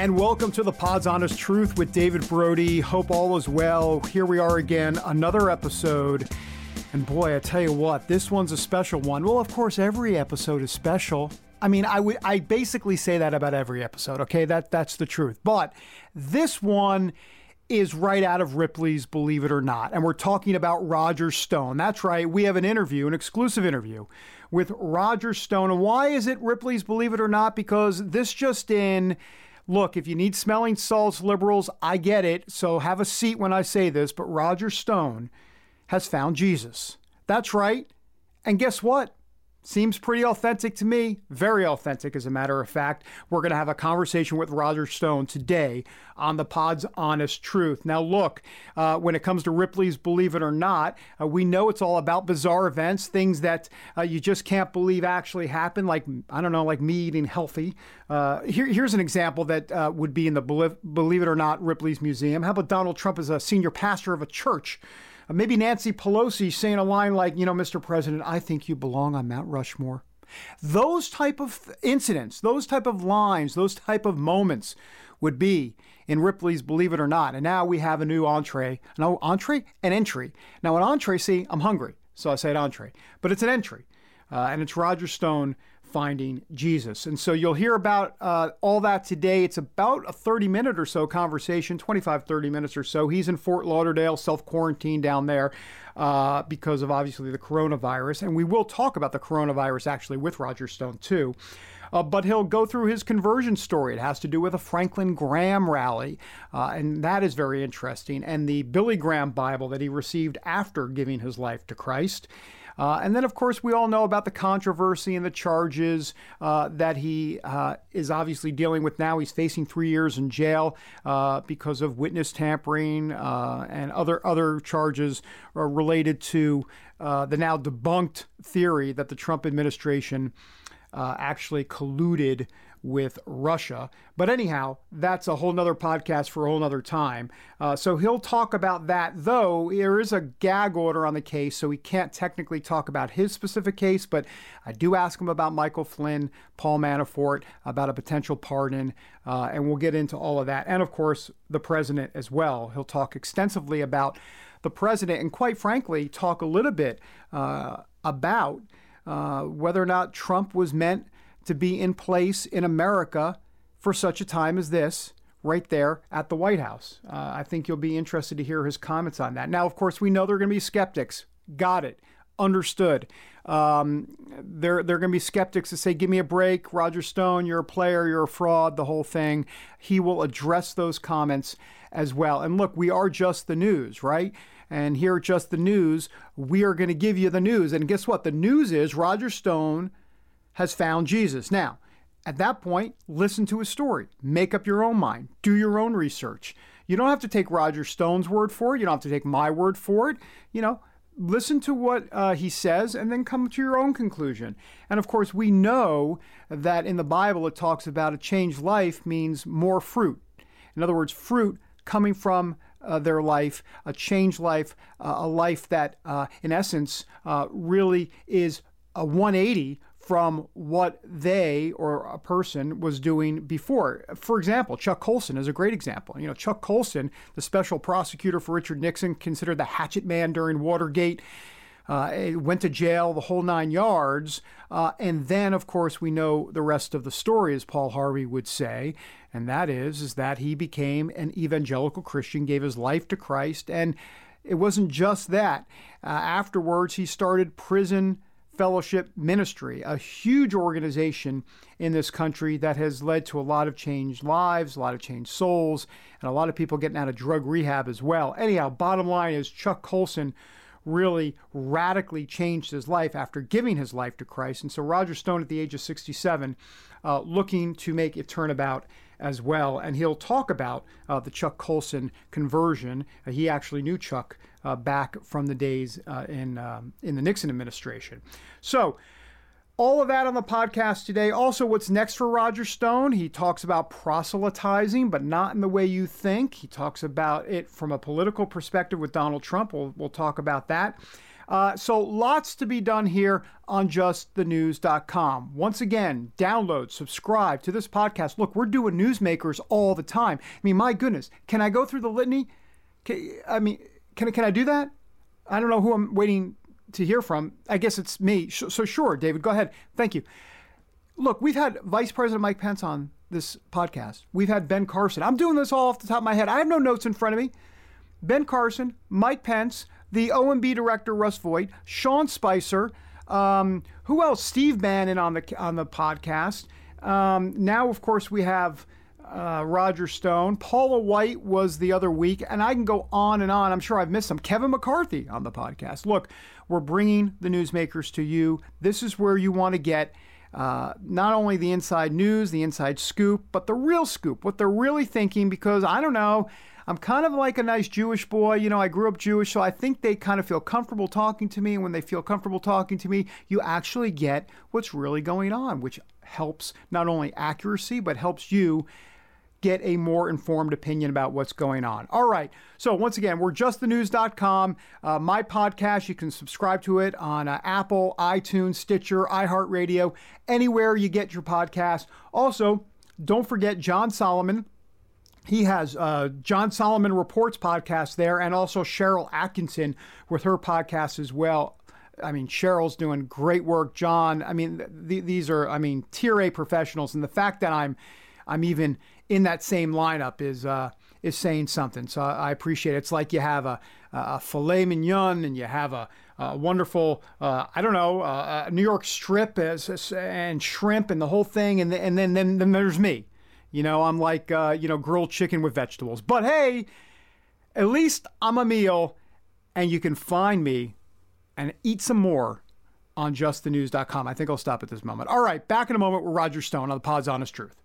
And welcome to the Pod's Honest Truth with David Brody. Hope all is well. Here we are again, another episode. And boy, I tell you what, this one's a special one. Well, of course, every episode is special. I mean, I would I basically say that about every episode, okay? That that's the truth. But this one is right out of Ripley's Believe It or Not. And we're talking about Roger Stone. That's right. We have an interview, an exclusive interview with Roger Stone. And why is it Ripley's Believe It or Not? Because this just in look, if you need smelling salts, liberals, I get it. So have a seat when I say this, but Roger Stone has found Jesus. That's right. And guess what? Seems pretty authentic to me. Very authentic, as a matter of fact. We're going to have a conversation with Roger Stone today on the Pod's Honest Truth. Now, look, uh, when it comes to Ripley's Believe It or Not, uh, we know it's all about bizarre events, things that uh, you just can't believe actually happen, like, I don't know, like me eating healthy. Uh, here, here's an example that uh, would be in the Believe, Believe It or Not Ripley's Museum. How about Donald Trump as a senior pastor of a church? Uh, maybe Nancy Pelosi saying a line like, you know, Mr. President, I think you belong on Mount Rushmore. Those type of incidents, those type of lines, those type of moments would be in Ripley's Believe It or Not. And now we have a new entree. No, entree? An entry. Now, an entree, see, I'm hungry, so I say an entree. But it's an entry. Uh, and it's Roger Stone finding Jesus. And so you'll hear about uh, all that today. It's about a 30 minute or so conversation, 25, 30 minutes or so. He's in Fort Lauderdale, self quarantined down there uh, because of obviously the coronavirus. And we will talk about the coronavirus actually with Roger Stone too. Uh, but he'll go through his conversion story. It has to do with a Franklin Graham rally, uh, and that is very interesting. And the Billy Graham Bible that he received after giving his life to Christ. Uh, and then, of course, we all know about the controversy and the charges uh, that he uh, is obviously dealing with now. He's facing three years in jail uh, because of witness tampering uh, and other other charges related to uh, the now debunked theory that the Trump administration actually colluded with Russia. But anyhow, that's a whole nother podcast for a whole nother time. Uh, so he'll talk about that, though there is a gag order on the case, so he can't technically talk about his specific case. But I do ask him about Michael Flynn, Paul Manafort, about a potential pardon, uh, and we'll get into all of that. And of course, the president as well. He'll talk extensively about the president and, quite frankly, talk a little bit uh, about. Uh, whether or not Trump was meant to be in place in America for such a time as this, right there at the White House. Uh, I think you'll be interested to hear his comments on that. Now, of course, we know there are going to be skeptics. Got it. Understood. Um, there, are going to be skeptics that say, Give me a break. Roger Stone, you're a player, you're a fraud, the whole thing. He will address those comments as well. And look, we are just the news, right? And here at Just the News, we are going to give you the news. And guess what? The news is Roger Stone has found Jesus. Now, at that point, listen to his story, make up your own mind, do your own research. You don't have to take Roger Stone's word for it. You don't have to take my word for it. You know, listen to what uh, he says and then come to your own conclusion. And of course, we know that in the Bible it talks about a changed life means more fruit. In other words, fruit coming from uh, their life, a changed life, uh, a life that, uh, in essence, uh, really is a 180 from what they or a person was doing before. For example, Chuck Colson is a great example. You know, Chuck Colson, the special prosecutor for Richard Nixon, considered the hatchet man during Watergate. Uh, went to jail the whole nine yards. Uh, and then, of course, we know the rest of the story, as Paul Harvey would say. And that is, is that he became an evangelical Christian, gave his life to Christ. And it wasn't just that. Uh, afterwards, he started prison Fellowship Ministry, a huge organization in this country that has led to a lot of changed lives, a lot of changed souls, and a lot of people getting out of drug rehab as well. Anyhow, bottom line is Chuck Colson really radically changed his life after giving his life to Christ. And so Roger Stone, at the age of 67, uh, looking to make it turn about as well. And he'll talk about uh, the Chuck Colson conversion. Uh, he actually knew Chuck uh, back from the days uh, in um, in the Nixon administration. So. All of that on the podcast today. Also, what's next for Roger Stone? He talks about proselytizing, but not in the way you think. He talks about it from a political perspective with Donald Trump. We'll, we'll talk about that. Uh, so lots to be done here on justthenews.com. Once again, download, subscribe to this podcast. Look, we're doing newsmakers all the time. I mean, my goodness, can I go through the litany? I mean, can, can I do that? I don't know who I'm waiting to hear from. I guess it's me. So sure, David, go ahead. Thank you. Look, we've had Vice President Mike Pence on this podcast. We've had Ben Carson. I'm doing this all off the top of my head. I have no notes in front of me. Ben Carson, Mike Pence, the OMB director Russ Vought, Sean Spicer, um, who else? Steve Bannon on the on the podcast. Um, now, of course, we have uh, Roger Stone. Paula White was the other week, and I can go on and on. I'm sure I've missed some. Kevin McCarthy on the podcast. Look, we're bringing the newsmakers to you. This is where you want to get. Uh, not only the inside news, the inside scoop, but the real scoop, what they're really thinking. Because I don't know, I'm kind of like a nice Jewish boy. You know, I grew up Jewish, so I think they kind of feel comfortable talking to me. And when they feel comfortable talking to me, you actually get what's really going on, which helps not only accuracy, but helps you get a more informed opinion about what's going on. All right. So, once again, we're justthenews.com. Uh, my podcast, you can subscribe to it on uh, Apple, iTunes, Stitcher, iHeartRadio, anywhere you get your podcast. Also, don't forget John Solomon he has uh, John Solomon Reports podcast there, and also Sharyl Attkisson with her podcast as well. I mean, Sharyl's doing great work. John, I mean, th- these are, I mean, tier A professionals, and the fact that I'm, I'm even in that same lineup is uh, is saying something. So I appreciate it. It's like you have a, a filet mignon and you have a, a wonderful, uh, I don't know, uh, New York strip as, and shrimp and the whole thing, and, and then, then then there's me. You know, I'm like, uh, you know, grilled chicken with vegetables. But hey, at least I'm a meal, and you can find me and eat some more on justthenews.com. I think I'll stop at this moment. All right, back in a moment with Roger Stone on the Pod's Honest Truth.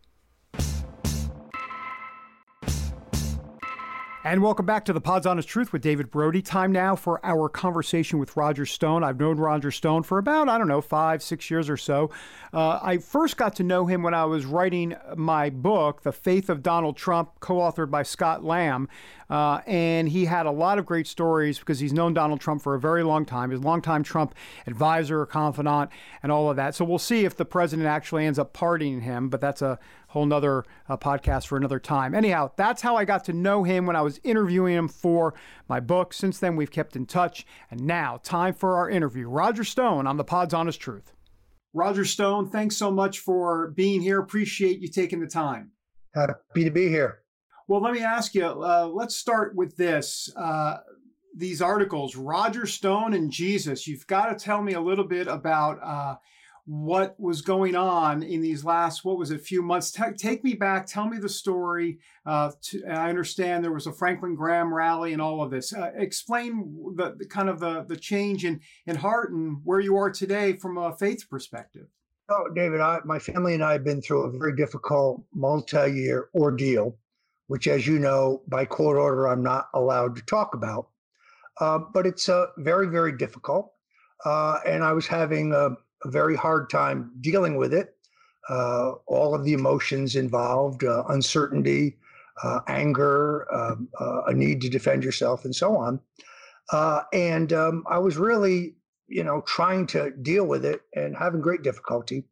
And welcome back to the Pod's Honest Truth with David Brody. Time now for our conversation with Roger Stone. I've known Roger Stone for about, I don't know, five, six years or so. Uh, I first got to know him when I was writing my book, The Faith of Donald Trump, co authored by Scott Lamb. Uh, and he had a lot of great stories because he's known Donald Trump for a very long time. his longtime Trump advisor, confidant, and all of that. So we'll see if the president actually ends up pardoning him, but that's a whole nother uh, podcast for another time. Anyhow, that's how I got to know him when I was interviewing him for my book. Since then, we've kept in touch. And now, time for our interview. Roger Stone on the Pod's Honest Truth. Roger Stone, thanks so much for being here. Appreciate you taking the time. Happy to be here. Well, let me ask you. Uh, let's start with this. Uh, these articles, Roger Stone and Jesus. You've got to tell me a little bit about uh, what was going on in these last what was it few months? T- take me back tell me the story uh, to, i understand there was a franklin graham rally and all of this. Uh, explain the, the, kind of the, the change in, in heart and where you are today from a faith perspective. Oh david I, my family and i have been through a very difficult multi-year ordeal which as you know by court order i'm not allowed to talk about. Uh, but it's uh, very very difficult. Uh, and i was having a a very hard time dealing with it. Uh, all of the emotions involved, uh, uncertainty, uh, anger, um, uh, a need to defend yourself, and so on. Uh, and um, I was really, you know, trying to deal with it and having great difficulty.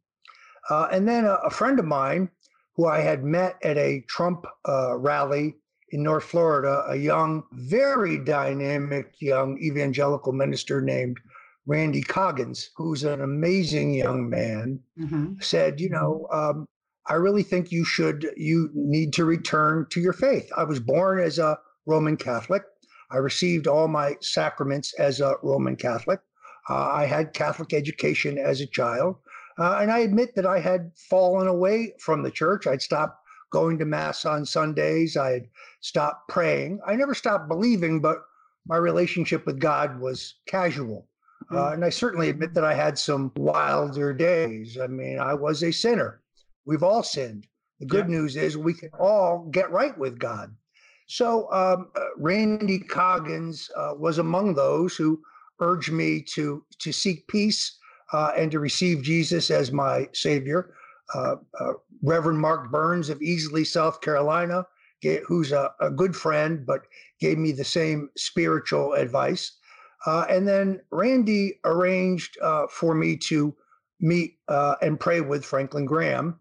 Uh, and then a, a, friend of mine who I had met at a Trump rally in North Florida, a young, very dynamic young evangelical minister named Randy Coggins, who's an amazing young man, mm-hmm. said, you know, um, I really think you should, you need to return to your faith. I was born as a Roman Catholic. I received all my sacraments as a Roman Catholic. Uh, I had Catholic education as a child. Uh, and I admit that I had fallen away from the church. I'd stopped going to Mass on Sundays. I had stopped praying. I never stopped believing, but my relationship with God was casual. Uh, and I certainly admit that I had some wilder days. I mean, I was a sinner. We've all sinned. The good yeah. news is we can all get right with God. So um, uh, Randy Coggins uh, was among those who urged me to to seek peace uh, and to receive Jesus as my Savior. Uh, uh, Reverend Mark Burns of Easley, South Carolina, who's a, a, good friend, but gave me the same spiritual advice. Uh, and then Randy arranged uh, for me to meet uh, and pray with Franklin Graham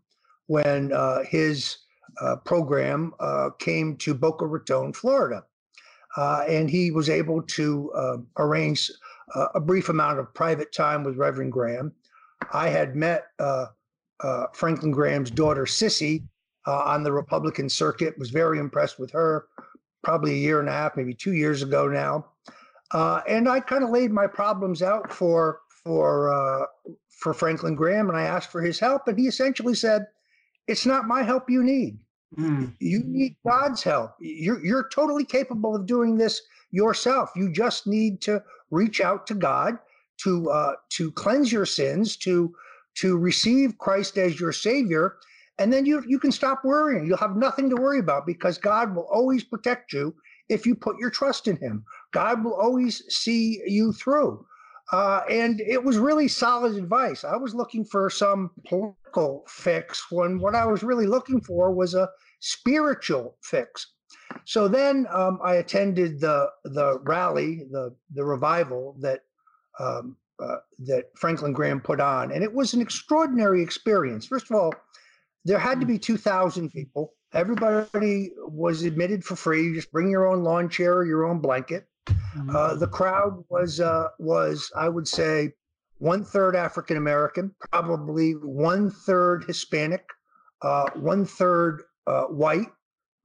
when uh, his uh, program uh, came to Boca Raton, Florida. and he was able to arrange a brief amount of private time with Reverend Graham. I had met Franklin Graham's daughter, Cissie, on the Republican circuit, was very impressed with her probably a year and a half, maybe two years ago now. Uh, and I kind of laid my problems out for for uh, for Franklin Graham, and I asked for his help, and he essentially said, "It's not my help you need. Mm. You need God's help. You're you're totally capable of doing this yourself. You just need to reach out to God to uh, to cleanse your sins, to to receive Christ as your Savior." And then you you can stop worrying. You'll have nothing to worry about because God will always protect you if you put your trust in Him. God will always see you through. Uh, and it was really solid advice. I was looking for some political fix when what I was really looking for was a spiritual fix. So then um, I attended the the rally, the the revival that um, uh, that Franklin Graham put on, and it was an extraordinary experience. First of all, there had to be two thousand people. Everybody was admitted for free. You just bring your own lawn chair, or your own blanket. Uh, the crowd was uh, was I would say one third African American, probably one third Hispanic, uh, one third uh, white,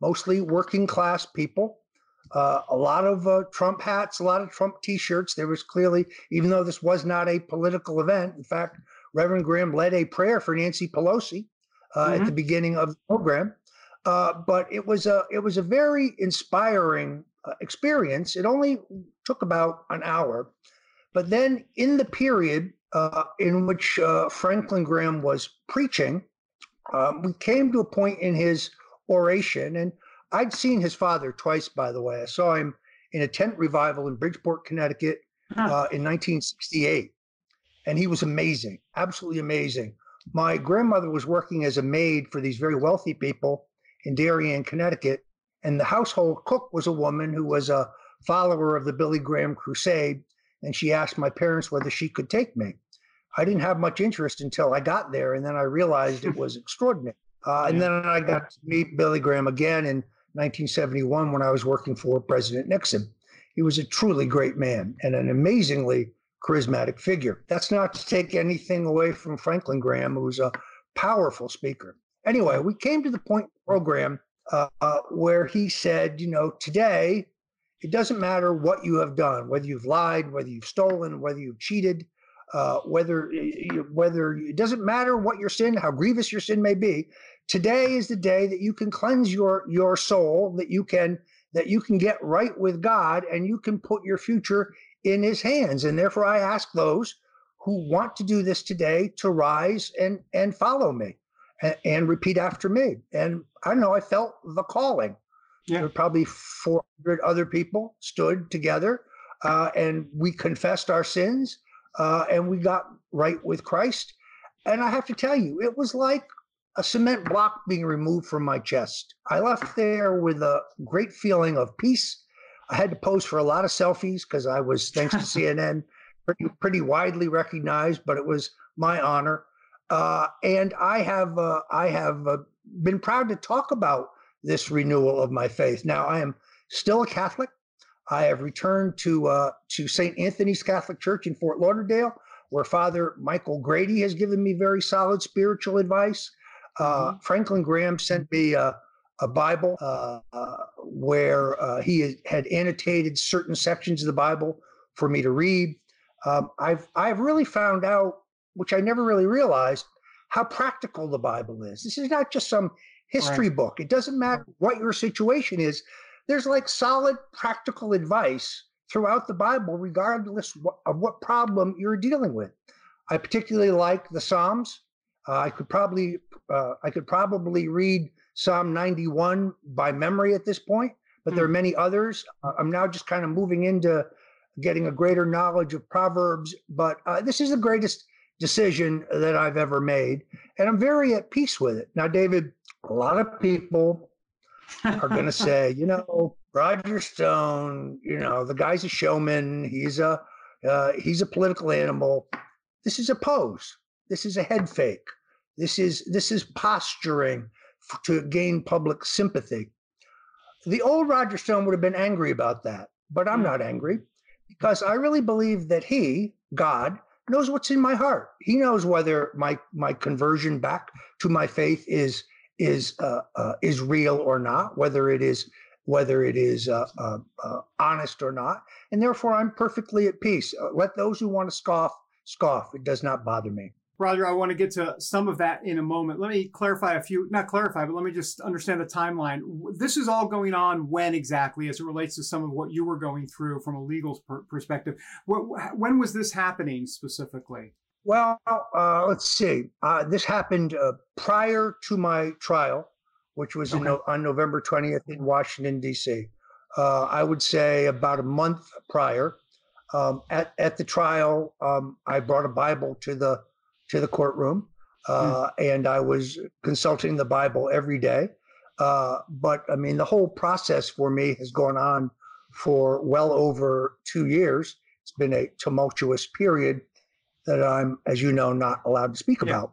mostly working class people. Uh, a lot of uh, Trump hats, a lot of Trump T-shirts. There was clearly, even though this was not a political event, in fact, Reverend Graham led a prayer for Nancy Pelosi mm-hmm. at the beginning of the program. but it was a it was a very inspiring experience. It only took about an hour. But then, in the period uh, in which uh, Franklin Graham was preaching, um, we came to a point in his oration, and I'd seen his father twice, by the way. I saw him in a tent revival in Bridgeport, Connecticut uh, in 1968. And he was amazing, absolutely amazing. My grandmother was working as a maid for these very wealthy people in Darien, Connecticut. And the household cook was a woman who was a follower of the Billy Graham Crusade. And she asked my parents whether she could take me. I didn't have much interest until I got there. And then I realized it was extraordinary. Uh, and then I got to meet Billy Graham again in 1971 when I was working for President Nixon. He was a truly great man and an amazingly charismatic figure. That's not to take anything away from Franklin Graham, who's a powerful speaker. Anyway, we came to the point in the program uh, where he said, you know, today it doesn't matter what you have done, whether you've lied, whether you've stolen, whether you've cheated, uh, whether whether it doesn't matter what your sin, how grievous your sin may be. Today is the day that you can cleanse your your soul, that you can that you can get right with God, and you can put your future in His hands. And therefore, I ask those who want to do this today to rise and and follow me and, and repeat after me. And I don't know, I felt the calling. Yeah. There were probably 400 other people stood together uh, and we confessed our sins uh, and we got right with Christ. And I have to tell you, it was like a cement block being removed from my chest. I left there with a great feeling of peace. I had to pose for a lot of selfies because I was, thanks to CNN, pretty, pretty widely recognized, but it was my honor. Uh, and I have uh, I have uh, been proud to talk about this renewal of my faith. Now I am still a Catholic. I have returned to uh, to St. Anthony's Catholic Church in Fort Lauderdale, where Father Michael Grady has given me very solid spiritual advice. Uh, mm-hmm. Franklin Graham sent me a, a Bible uh, where he had annotated certain sections of the Bible for me to read. Um, I've I've really found out which I never really realized how practical the Bible is. This is not just some history right. book. It doesn't matter what your situation is. There's like solid practical advice throughout the Bible, regardless of what problem you're dealing with. I particularly like the Psalms. Uh, I could probably uh, I could probably read Psalm 91 by memory at this point, but there are hmm. many others. Uh, I'm now just kind of moving into getting a greater knowledge of Proverbs, but uh, this is the greatest decision that I've ever made, and I'm very at peace with it. Now, David, a lot of people are going to say, you know, Roger Stone, you know, the guy's a showman. He's a uh, he's a political animal. This is a pose. This is a head fake. This is this is posturing to gain public sympathy. The old Roger Stone would have been angry about that, but I'm not angry because I really believe that he, God, knows what's in my heart. He knows whether my my conversion back to my faith is is uh, uh, is real or not, whether it is whether it is uh, uh, uh honest or not, and therefore I'm perfectly at peace. Uh, let those who want to scoff scoff. It does not bother me. Roger, I want to get to some of that in a moment. Let me clarify a few, not clarify, but let me just understand the timeline. This is all going on when exactly, as it relates to some of what you were going through from a legal per- perspective. when was this happening specifically? Well, uh, let's see. Uh, this happened uh, prior to my trial, which was okay. no- on November 20th in Washington, D.C. Uh, I would say about a month prior. Um, at, at the trial, um, I brought a Bible to the to the courtroom, uh, mm. and I was consulting the Bible every day. Uh, but I mean, the whole process for me has gone on for well over two years. It's been a tumultuous period that I'm, as you know, not allowed to speak yeah. about.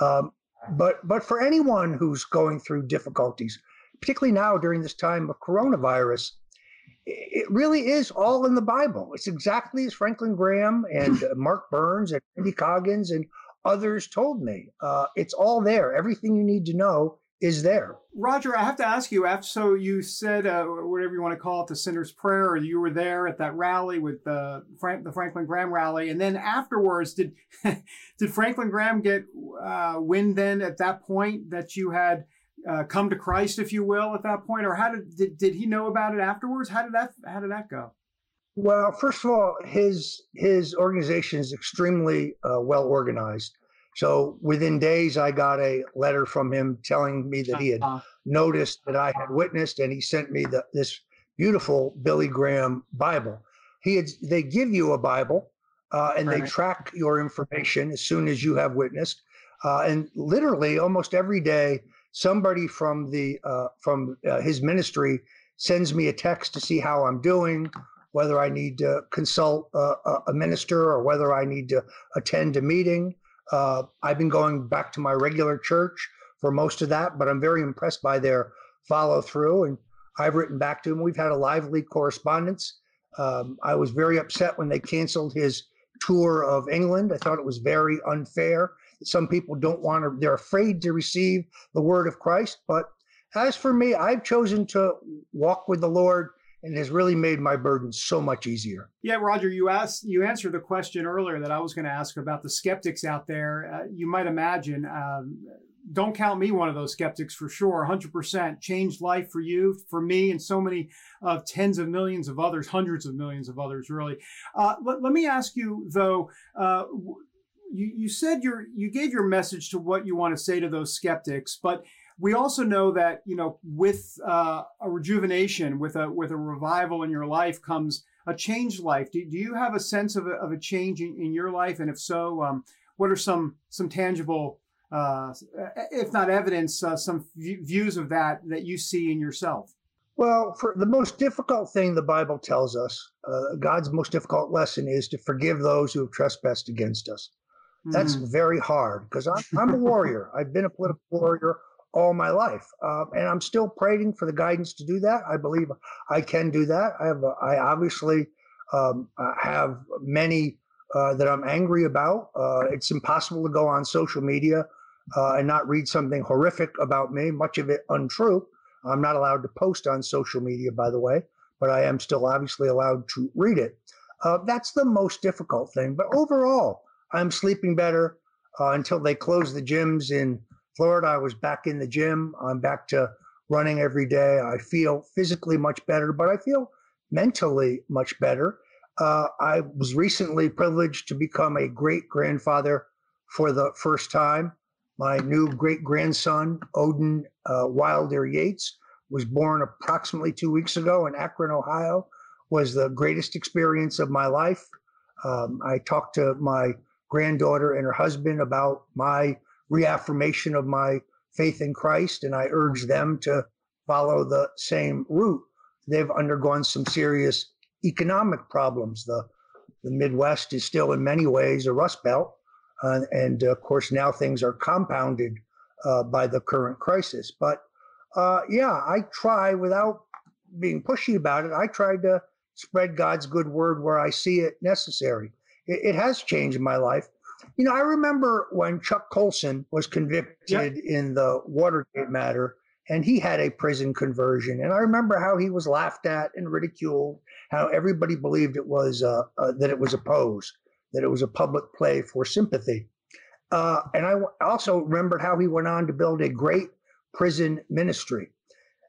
Um, but but for anyone who's going through difficulties, particularly now during this time of coronavirus, it really is all in the Bible. It's exactly as Franklin Graham and Mark Burns and Randy Coggins and others told me. Uh, it's all there. Everything you need to know is there. Roger, I have to ask you. After so you said uh, whatever you want to call it, the sinner's prayer, or you were there at that rally with the Frank, the Franklin Graham rally, and then afterwards, did did Franklin Graham get uh, wind then at that point that you had? Uh, come to Christ, if you will, at that point, or how did, did did he know about it afterwards? How did that how did that go? Well, first of all, his his organization is extremely uh, well organized. So within days, I got a letter from him telling me that he had uh-huh. noticed that I had witnessed, and he sent me the, this beautiful Billy Graham Bible. He had they give you a Bible, uh, and right. they track your information as soon as you have witnessed, uh, and literally almost every day, somebody from the uh, from uh, his ministry sends me a text to see how I'm doing whether I need to consult a, a minister or whether I need to attend a meeting. Uh, I've been going back to my regular church for most of that, but I'm very impressed by their follow through. And I've written back to him. We've had a lively correspondence. Um, I was very upset when they canceled his tour of England. I thought it was very unfair. Some people don't want to, they're afraid to receive the word of Christ. But as for me, I've chosen to walk with the Lord and has really made my burden so much easier. Yeah, Roger, you asked, you answered the question earlier that I was going to ask about the skeptics out there. Uh, you might imagine, um, don't count me one of those skeptics for sure. 100% changed life for you, for me, and so many of tens of millions of others, hundreds of millions of others, really. Uh, let, let, me ask you though. Uh, you, you said your you gave your message to what you want to say to those skeptics, but we also know that you know with uh, a rejuvenation, with a with a revival in your life comes a changed life. Do, do you have a sense of a, of a change in, in your life? And if so, um, what are some some tangible, uh, if not evidence, uh, some views of that that you see in yourself? Well, for the most difficult thing the Bible tells us, uh, God's most difficult lesson is to forgive those who have trespassed against us. That's mm. very hard because I'm, I'm a warrior. I've been a political warrior all my life, uh, and I'm still praying for the guidance to do that. I believe I can do that. I have, a, I obviously um, have many uh, that I'm angry about. Uh, it's impossible to go on social media uh, and not read something horrific about me, much of it untrue. I'm not allowed to post on social media, by the way, but I am still obviously allowed to read it. Uh, that's the most difficult thing. But overall, I'm sleeping better uh, until they close the gyms in Florida, I was back in the gym. I'm back to running every day. I feel physically much better, but I feel mentally much better. Uh, I was recently privileged to become a great grandfather for the first time. My new great grandson, Odin uh, Wilder Yates, was born approximately two weeks ago in Akron, Ohio. Was the greatest experience of my life. Um, I talked to my granddaughter and her husband about my reaffirmation of my faith in Christ, and I urge them to follow the same route. They've undergone some serious economic problems. The the Midwest is still, in many ways, a rust belt, uh, and of course now things are compounded uh, by the current crisis. But uh, yeah, I try without being pushy about it. I try to spread God's good word where I see it necessary. It, it has changed my life. You know, I remember when Chuck Colson was convicted yep. in the Watergate matter, and he had a prison conversion. And I remember how he was laughed at and ridiculed, how everybody believed it was uh, uh, that it was a pose, that it was a public play for sympathy. Uh, and I also remembered how he went on to build a great prison ministry.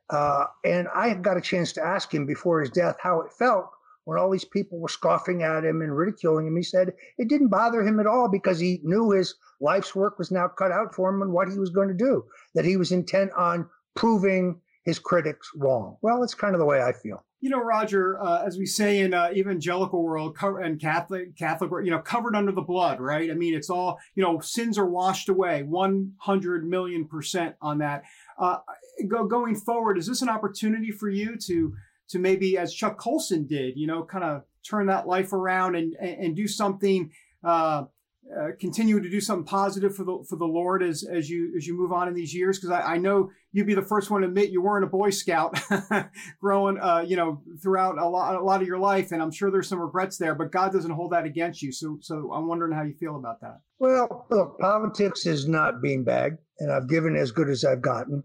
Uh, and I got a chance to ask him before his death how it felt when all these people were scoffing at him and ridiculing him. He said it didn't bother him at all because he knew his life's work was now cut out for him and what he was going to do, that he was intent on proving his critics wrong. Well, it's kind of the way I feel. You know, Roger, uh, as we say in uh, evangelical world and Catholic, Catholic, you know, covered under the blood, right? I mean, it's all, you know, sins are washed away, 100 million percent on that. Uh, go, going forward, is this an opportunity for you to, to maybe, as Chuck Colson did, you know, kind of turn that life around and, and, and do something, uh, uh, continue to do something positive for the for the Lord as as you as you move on in these years? Because I, I, know you'd be the first one to admit you weren't a Boy Scout growing, uh, you know, throughout a lot a lot of your life, and I'm sure there's some regrets there. But God doesn't hold that against you. So so I'm wondering how you feel about that. Well, look, politics is not beanbag, and I've given as good as I've gotten.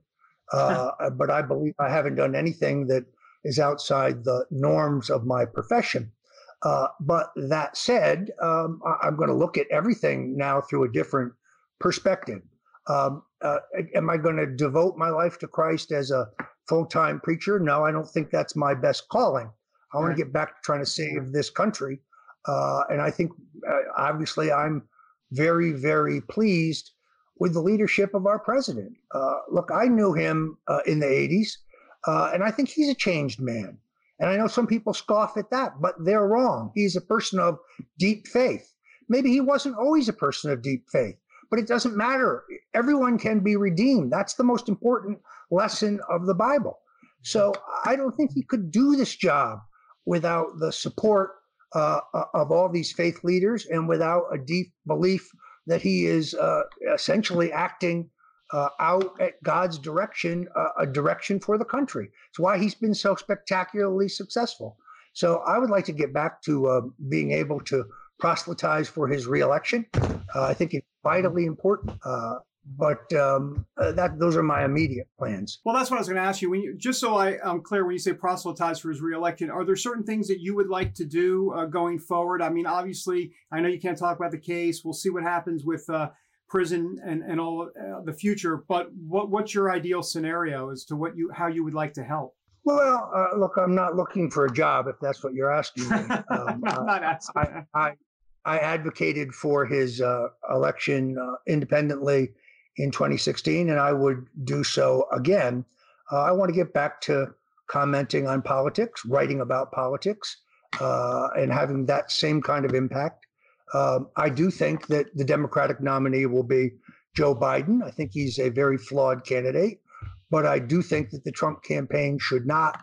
Uh, but I believe I haven't done anything that is outside the norms of my profession. Uh, but that said, um, I, am going to look at everything now through a different perspective. Um, uh, am I going to devote my life to Christ as a full time preacher? No, I don't think that's my best calling. I want to get back to trying to save this country. Uh, and I think, uh, obviously, I'm very, very pleased with the leadership of our president. Uh, look, I knew him uh, in the 80s, and I think he's a changed man. And I know some people scoff at that, but they're wrong. He's a person of deep faith. Maybe he wasn't always a person of deep faith, but it doesn't matter. Everyone can be redeemed. That's the most important lesson of the Bible. So I don't think he could do this job without the support uh, of all these faith leaders and without a deep belief that he is uh, essentially acting uh, out at God's direction, uh, a direction for the country. It's why he's been so spectacularly successful. So I would like to get back to uh, being able to proselytize for his reelection. Uh, I think it's vitally important. Uh, but um, uh, that those are my immediate plans. Well, that's what I was going to ask you. When you just so I, am clear, when you say proselytize for his reelection, are there certain things that you would like to do going forward? I mean, obviously, I know you can't talk about the case. We'll see what happens with prison and, and all uh, the future. But what, what's your ideal scenario as to what you how you would like to help? Well, uh, look, I'm not looking for a job if that's what you're asking me. Um, I'm not asking. I, I, I, advocated for his uh, election uh, independently in 2016, and I would do so again. Uh, I want to get back to commenting on politics, writing about politics, uh, and having that same kind of impact. Um, I do think that the Democratic nominee will be Joe Biden. I think he's a very flawed candidate, but I do think that the Trump campaign should not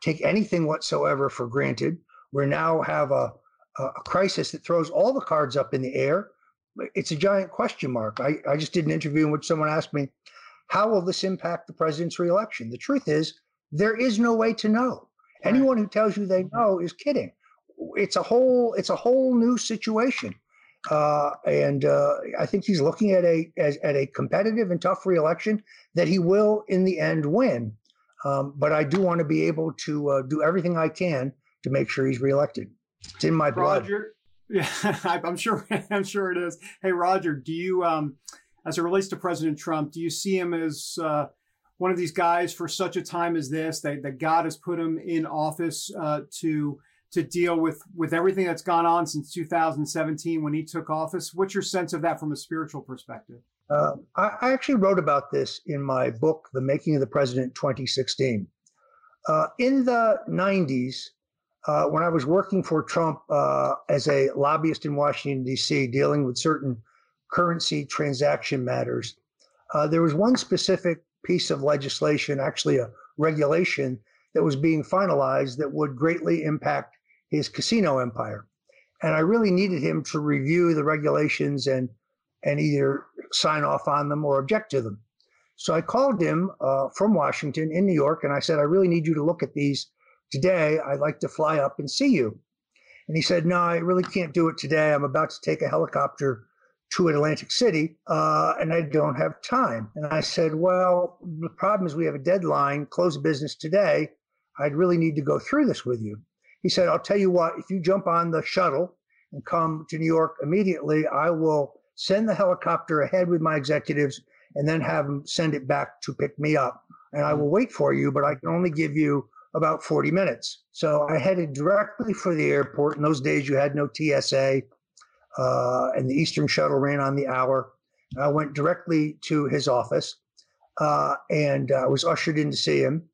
take anything whatsoever for granted. We now have a, a crisis that throws all the cards up in the air. It's a giant question mark. I, I just did an interview in which someone asked me, How will this impact the president's reelection? The truth is, there is no way to know. Anyone who tells you they know is kidding it's a whole it's a whole new situation. Uh, and uh, I think he's looking at a as, at a competitive and tough reelection that he will in the end win. Um, but I do want to be able to uh, do everything I can to make sure he's reelected. It's in my blood. Roger, yeah, I'm sure. I'm sure it is. Hey, Roger, do you, um, as it relates to President Trump, do you see him as uh, one of these guys for such a time as this that, that God has put him in office uh, to to deal with with everything that's gone on since 2017 when he took office. What's your sense of that from a spiritual perspective? Uh, I, actually wrote about this in my book, The Making of the President 2016. Uh, in the 90s, uh, when I was working for Trump uh, as a lobbyist in Washington, D.C., dealing with certain currency transaction matters, uh, there was one specific piece of legislation, actually a regulation, that was being finalized that would greatly impact his casino empire. And I really needed him to review the regulations and and either sign off on them or object to them. So I called him uh, from Washington in New York and I said, I really need you to look at these today. I'd like to fly up and see you. And he said, No, I really can't do it today. I'm about to take a helicopter to Atlantic City uh, and I don't have time. And I said, Well, the problem is we have a deadline, close business today. I'd really need to go through this with you. He said, I'll tell you what, if you jump on the shuttle and come to New York immediately, I will send the helicopter ahead with my executives and then have them send it back to pick me up. And I will wait for you, but I can only give you about 40 minutes. So I headed directly for the airport. In those days, you had no TSA, uh, and the Eastern shuttle ran on the hour. I went directly to his office uh, and I uh, was ushered in to see him.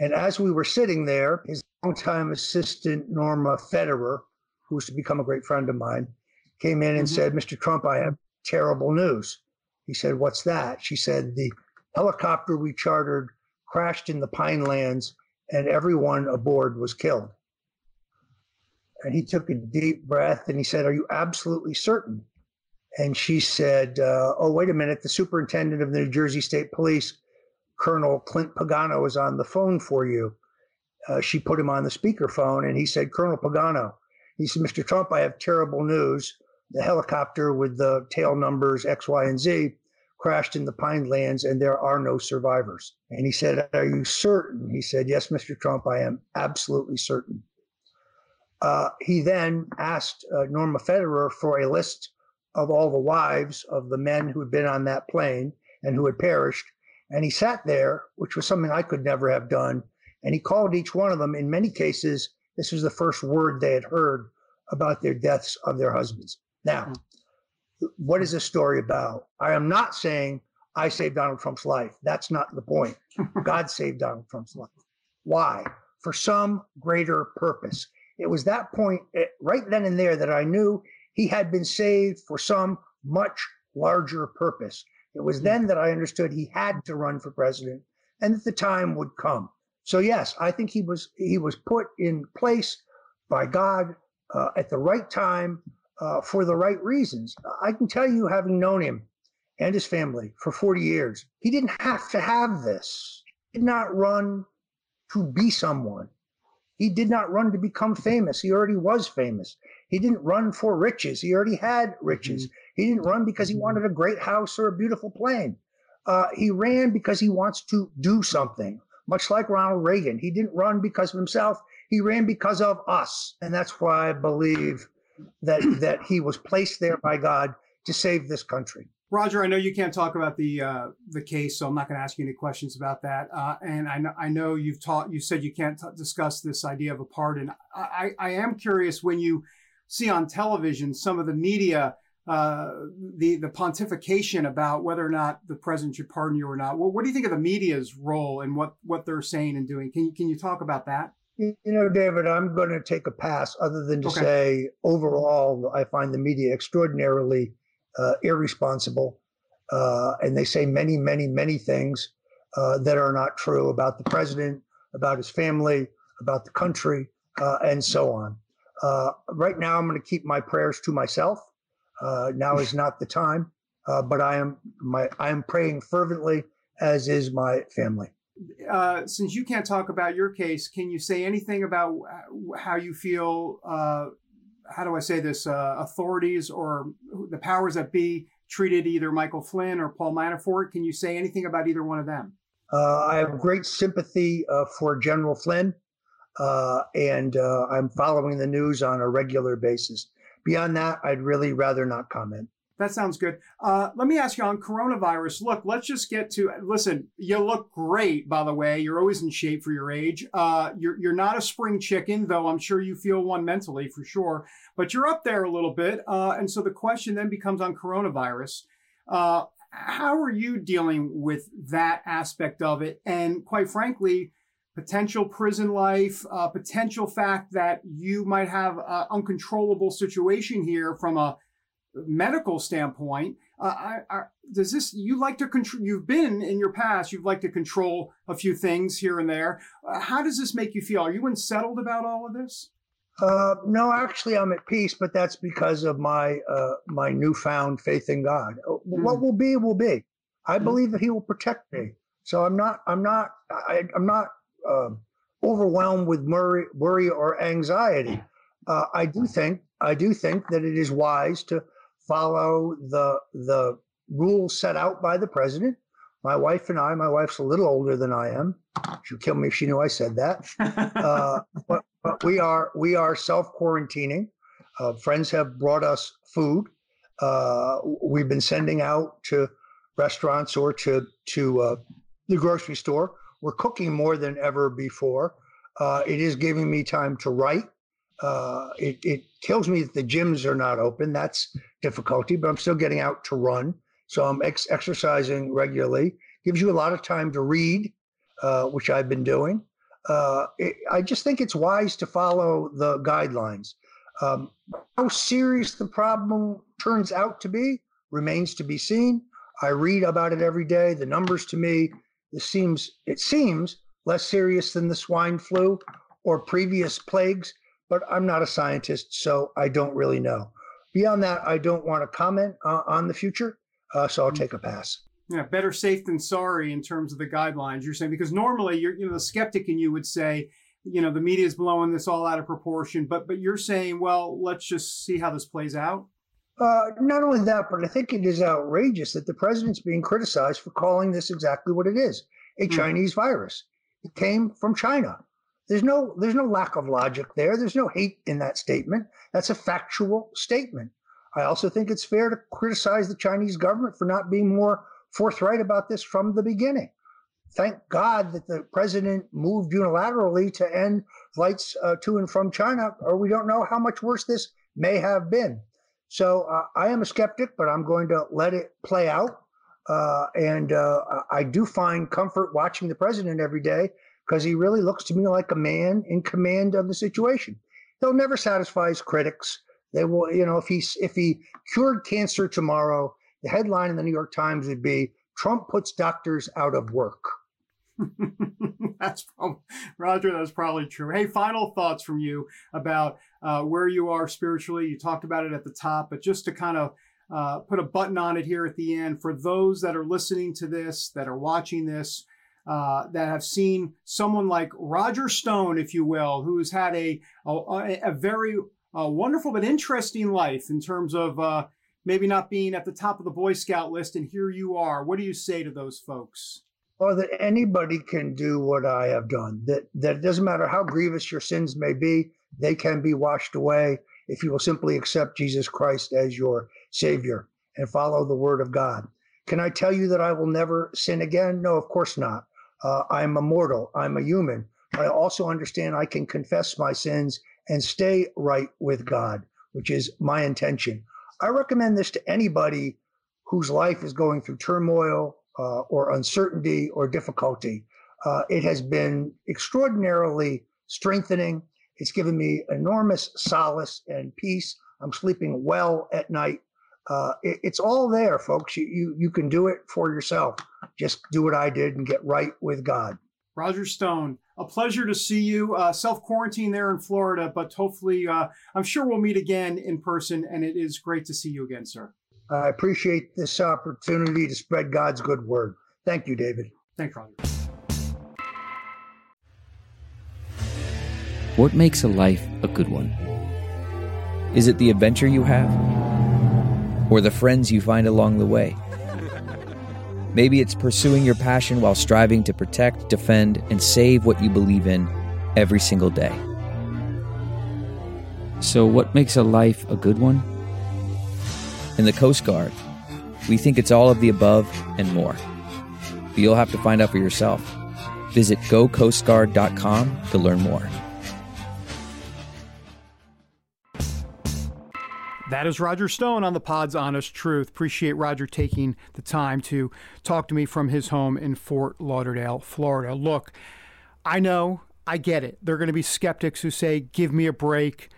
And as we were sitting there, his longtime assistant, Norma Foerderer, who was to become a great friend of mine, came in and mm-hmm. said, Mr. Trump, I have terrible news. He said, What's that? She said, The helicopter we chartered crashed in the Pine Lands and everyone aboard was killed. And he took a deep breath and he said, Are you absolutely certain? And she said, uh, Oh, wait a minute. The superintendent of the New Jersey State Police, Colonel Clint Pagano, is on the phone for you. Uh, she put him on the speakerphone and he said, Colonel Pagano, he said, Mr. Trump, I have terrible news. The helicopter with the tail numbers X, Y, and Z crashed in the Pine Lands and there are no survivors. And he said, Are you certain? He said, Yes, Mr. Trump, I am absolutely certain. Uh, he then asked uh, Norma Foerderer for a list of all the wives of the men who had been on that plane and who had perished. And he sat there, which was something I could never have done. And he called each one of them. In many cases, this was the first word they had heard about their deaths of their husbands. Now, what is this story about? I am not saying I saved Donald Trump's life. That's not the point. God saved Donald Trump's life. Why? For some greater purpose. It was that point eh, right then and there that I knew he had been saved for some much larger purpose. It was then that I understood he had to run for president and that the time would come. So yes, I think he was he was put in place by God uh, at the right time uh, for the right reasons. I can tell you, having known him and his family for 40 years, he didn't have to have this. He did not run to be someone. He did not run to become famous. He already was famous. He didn't run for riches. He already had riches. Mm-hmm. He didn't run because he wanted a great house or a beautiful plane. Uh, he ran because he wants to do something, much like Ronald Reagan. He didn't run because of himself. He ran because of us. And that's why I believe that that he was placed there by God to save this country. Roger, I know you can't talk about the uh, the case, so I'm not going to ask you any questions about that. Uh, and I know I know you've taught you said you can't t- discuss this idea of a pardon. I, I am curious when you see on television some of the media. Uh, the the pontification about whether or not the president should pardon you or not. Well, what do you think of the media's role and what what they're saying and doing? Can you can you talk about that? You know, David, I'm going to take a pass other than to okay. say overall, I find the media extraordinarily uh, irresponsible. Uh, and they say many, many, many things uh, that are not true about the president, about his family, about the country, uh, and so on. Uh, right now, I'm going to keep my prayers to myself. Uh, now is not the time, but I am my I am praying fervently, as is my family uh, since you can't talk about your case, can you say anything about how you feel? Uh, how do I say this? Uh, authorities or the powers that be treated either Michael Flynn or Paul Manafort. Can you say anything about either one of them? Uh, I have great sympathy uh, for General Flynn, uh, and I'm following the news on a regular basis. Beyond that, I'd really rather not comment. That sounds good. Uh, let me ask you on coronavirus. Look, let's just get to listen. You look great, by the way. You're always in shape for your age. Uh, you're you're not a spring chicken, though. I'm sure you feel one mentally for sure. But you're up there a little bit. Uh, and so the question then becomes on coronavirus. Uh, how are you dealing with that aspect of it? And quite frankly, potential prison life, uh, potential fact that you might have an uncontrollable situation here from a medical standpoint, uh, I, I, does this you like to control? You've been in your past. You've liked to control a few things here and there. Uh, how does this make you feel? Are you unsettled about all of this? Uh, no, actually, I'm at peace, but that's because of my uh, my newfound faith in God. Mm. What will be will be. I mm. believe that He will protect me. So I'm not I'm not I, am not uh, overwhelmed with worry, worry or anxiety. Uh, I do think I do think that it is wise to follow the the rules set out by the president. My wife and I, my wife's a little older than I am. She'd kill me if she knew I said that. uh, but, but, we are we are self quarantining. Uh, friends have brought us food. Uh, we've been sending out to restaurants or to to uh, the grocery store. We're cooking more than ever before. Uh, it is giving me time to write. Uh, it, it kills me that the gyms are not open. That's difficulty, but I'm still getting out to run. So I'm ex- exercising regularly. Gives you a lot of time to read, uh, which I've been doing. Uh, it, I just think it's wise to follow the guidelines. Um, how serious the problem turns out to be remains to be seen. I read about it every day. The numbers to me, this seems it seems less serious than the swine flu or previous plagues but I'm not a scientist, so I don't really know. Beyond that, I don't want to comment uh, on the future, uh, so I'll take a pass. Yeah, better safe than sorry in terms of the guidelines you're saying, because normally you're, you know, the skeptic in you would say, you know, the media is blowing this all out of proportion, but but you're saying, well, let's just see how this plays out. Uh, not only that, but I think it is outrageous that the president's being criticized for calling this exactly what it is a mm. Chinese virus. It came from China. There's no there's no lack of logic there. There's no hate in that statement. That's a factual statement. I also think it's fair to criticize the Chinese government for not being more forthright about this from the beginning. Thank God that the president moved unilaterally to end flights uh, to and from China, or we don't know how much worse this may have been. So uh, I am a skeptic, but I'm going to let it play out. Uh, and uh, I do find comfort watching the president every day because he really looks to me like a man in command of the situation. He'll never satisfy his critics. They will, you know, if he if he cured cancer tomorrow, the headline in the New York Times would be Trump puts doctors out of work. that's probably, Roger. That's probably true. Hey, final thoughts from you about uh, where you are spiritually. You talked about it at the top, but just to kind of uh, put a button on it here at the end for those that are listening to this, that are watching this, uh, that have seen someone like Roger Stone, if you will, who has had a a, a very uh, wonderful but interesting life in terms of uh, maybe not being at the top of the Boy Scout list, and here you are. What do you say to those folks? Well, that anybody can do what I have done. That that it doesn't matter how grievous your sins may be; they can be washed away if you will simply accept Jesus Christ as your Savior and follow the Word of God. Can I tell you that I will never sin again? No, of course not. Uh, I'm a mortal, I'm a human. But I also understand I can confess my sins and stay right with God, which is my intention. I recommend this to anybody whose life is going through turmoil uh, or uncertainty or difficulty. Uh, it has been extraordinarily strengthening. It's given me enormous solace and peace. I'm sleeping well at night. Uh, it, it's all there, folks. You, you you can do it for yourself. Just do what I did and get right with God. Roger Stone, a pleasure to see you. Uh, Self quarantine there in Florida, but hopefully, uh, I'm sure we'll meet again in person. And it is great to see you again, sir. I appreciate this opportunity to spread God's good word. Thank you, David. Thanks, Roger. What makes a life a good one? Is it the adventure you have? or the friends you find along the way. Maybe it's pursuing your passion while striving to protect, defend, and save what you believe in every single day. So, what makes a life a good one? In the Coast Guard, we think it's all of the above and more. But you'll have to find out for yourself. Visit gocoastguard.com to learn more. That is Roger Stone on the Pod's Honest Truth. Appreciate Roger taking the time to talk to me from his home in Fort Lauderdale, Florida. Look, I know, I get it. There are going to be skeptics who say, Give me a break.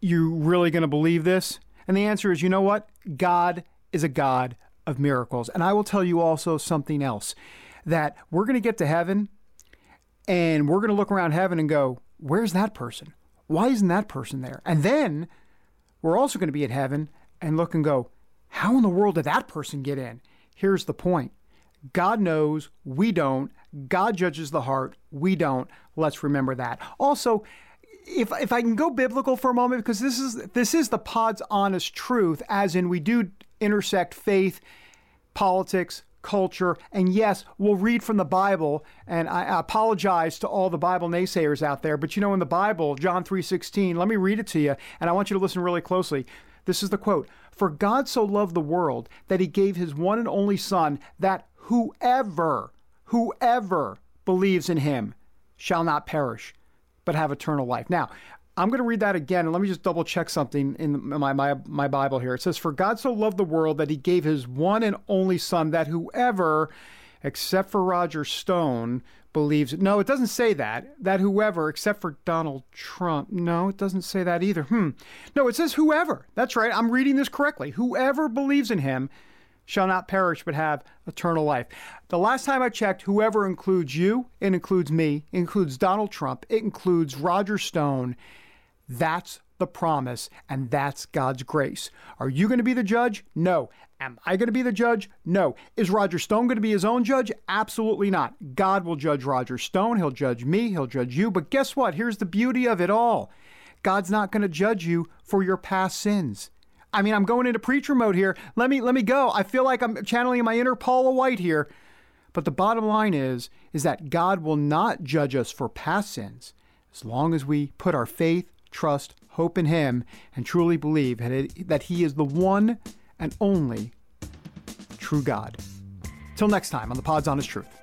You really going to believe this? And the answer is, you know what? God is a God of miracles. And I will tell you also something else that we're going to get to heaven and we're going to look around heaven and go, Where's that person? Why isn't that person there? And then we're also going to be at heaven and look and go, how in the world did that person get in? Here's the point God knows, we don't. God judges the heart, we don't. Let's remember that. Also, if, if I can go biblical for a moment, because this is this is the pod's honest truth, as in we do intersect faith, politics, culture, and yes, we'll read from the Bible. And I apologize to all the Bible naysayers out there, but you know, in the Bible, John three sixteen, let me read it to you, and I want you to listen really closely. This is the quote: "For God so loved the world that He gave His one and only Son, that whoever, whoever believes in Him, shall not perish, but have eternal life." Now, I'm going to read that again, and let me just double check something in my, my, my Bible here. It says, For God so loved the world that he gave his one and only Son, that whoever, except for Roger Stone, believes. No, it doesn't say that. That whoever, except for Donald Trump. No, it doesn't say that either. Hmm. No, it says whoever. That's right. I'm reading this correctly. Whoever believes in him shall not perish but have eternal life. The last time I checked, whoever includes you, it includes me, it includes Donald Trump, it includes Roger Stone, that's the promise, and that's God's grace. Are you going to be the judge? No. Am I going to be the judge? No. Is Roger Stone going to be his own judge? Absolutely not. God will judge Roger Stone. He'll judge me. He'll judge you. But guess what? Here's the beauty of it all God's not going to judge you for your past sins. I mean, I'm going into preacher mode here. Let me let me go. I feel like I'm channeling my inner Paula White here. But the bottom line is is that God will not judge us for past sins as long as we put our faith, trust, hope in Him, and truly believe that, He is the one and only true God. Till next time on the Pod's Honest Truth.